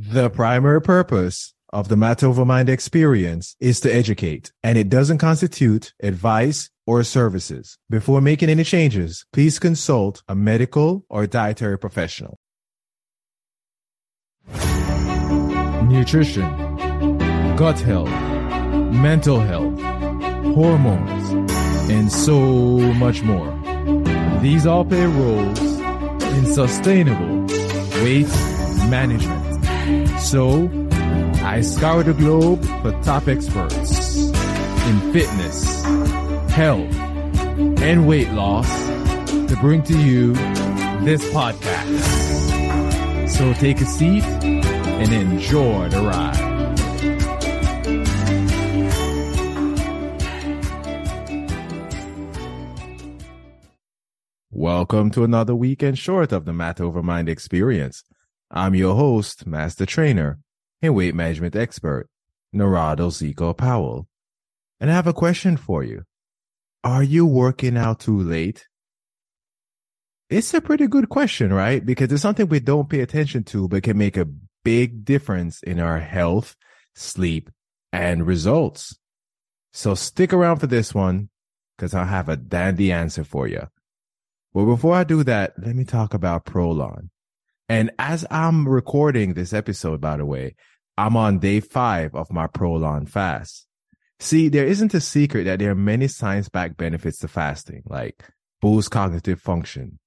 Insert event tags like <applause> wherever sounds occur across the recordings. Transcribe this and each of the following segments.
The primary purpose of the Matter Over Mind experience is to educate, and it doesn't constitute advice or services. Before making any changes, please consult a medical or dietary professional. Nutrition, gut health, mental health, hormones, and so much more. These all play roles in sustainable weight management. So, I scour the globe for top experts in fitness, health, and weight loss to bring to you this podcast. So take a seat and enjoy the ride. Welcome to another weekend short of the Matter Over Mind experience. I'm your host, Master Trainer, and Weight Management Expert, Narado Zeco Powell. And I have a question for you. Are you working out too late? It's a pretty good question, right? Because it's something we don't pay attention to, but can make a big difference in our health, sleep, and results. So stick around for this one because I'll have a dandy answer for you. But before I do that, let me talk about Prolon. And as I'm recording this episode, by the way, I'm on day five of my Prolon fast. See, there isn't a secret that there are many science backed benefits to fasting, like boost cognitive function,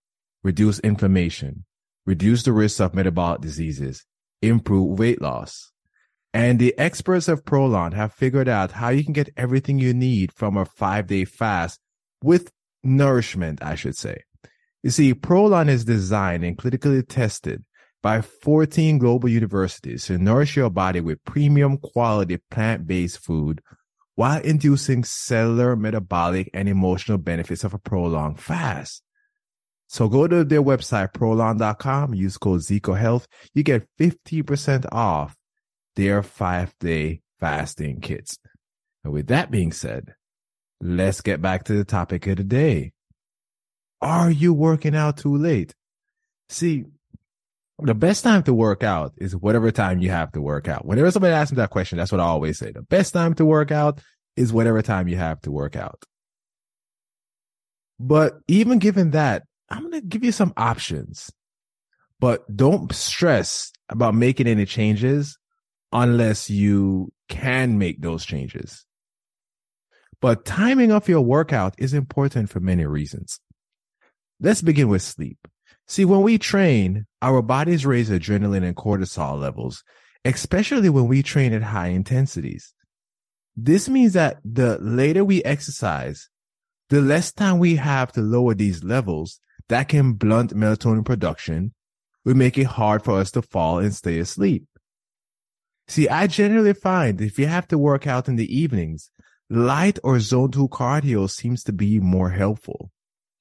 reduce inflammation, reduce the risk of metabolic diseases, improve weight loss. And the experts of Prolon have figured out how you can get everything you need from a five day fast with nourishment, I should say. You see, Prolon is designed and clinically tested by 14 global universities to nourish your body with premium quality plant-based food while inducing cellular, metabolic, and emotional benefits of a prolonged fast. So go to their website, prolon.com, use code ZecoHealth. You get 50% off their five day fasting kits. And with that being said, let's get back to the topic of the day. Are you working out too late? See, the best time to work out is whatever time you have to work out. Whenever somebody asks me that question, that's what I always say. The best time to work out is whatever time you have to work out. But even given that, I'm going to give you some options, but don't stress about making any changes unless you can make those changes. But timing of your workout is important for many reasons. Let's begin with sleep. See, when we train, our bodies raise adrenaline and cortisol levels, especially when we train at high intensities. This means that the later we exercise, the less time we have to lower these levels that can blunt melatonin production, will make it hard for us to fall and stay asleep. See, I generally find if you have to work out in the evenings, light or zone two cardio seems to be more helpful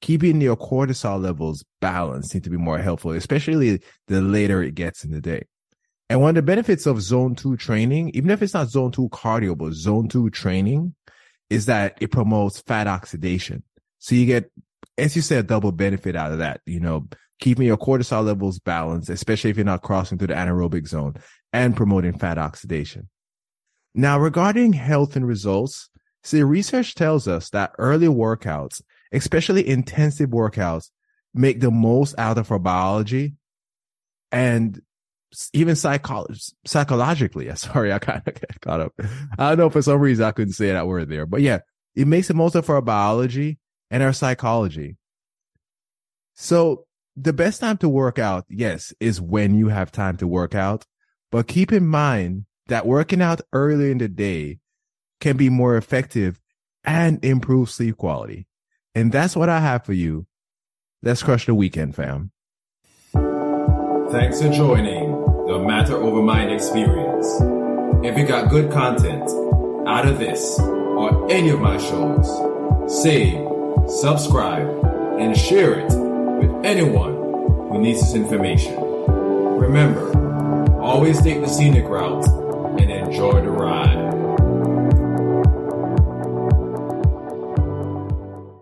keeping your cortisol levels balanced need to be more helpful, especially the later it gets in the day. And one of the benefits of zone two training, even if it's not zone two cardio, but zone two training is that it promotes fat oxidation. So you get, as you said, a double benefit out of that, you know, keeping your cortisol levels balanced, especially if you're not crossing through the anaerobic zone and promoting fat oxidation. Now, regarding health and results, see, research tells us that early workouts especially intensive workouts, make the most out of our biology and even psycholo- psychologically. <laughs> Sorry, I kind of got caught up. I don't know for some reason I couldn't say that word there, but yeah, it makes the most of our biology and our psychology. So the best time to work out, yes, is when you have time to work out, but keep in mind that working out early in the day can be more effective and improve sleep quality. And that's what I have for you. Let's crush the weekend, fam. Thanks for joining the Matter Over Mind experience. If you got good content out of this or any of my shows, save, subscribe, and share it with anyone who needs this information. Remember, always take the scenic route and enjoy the ride.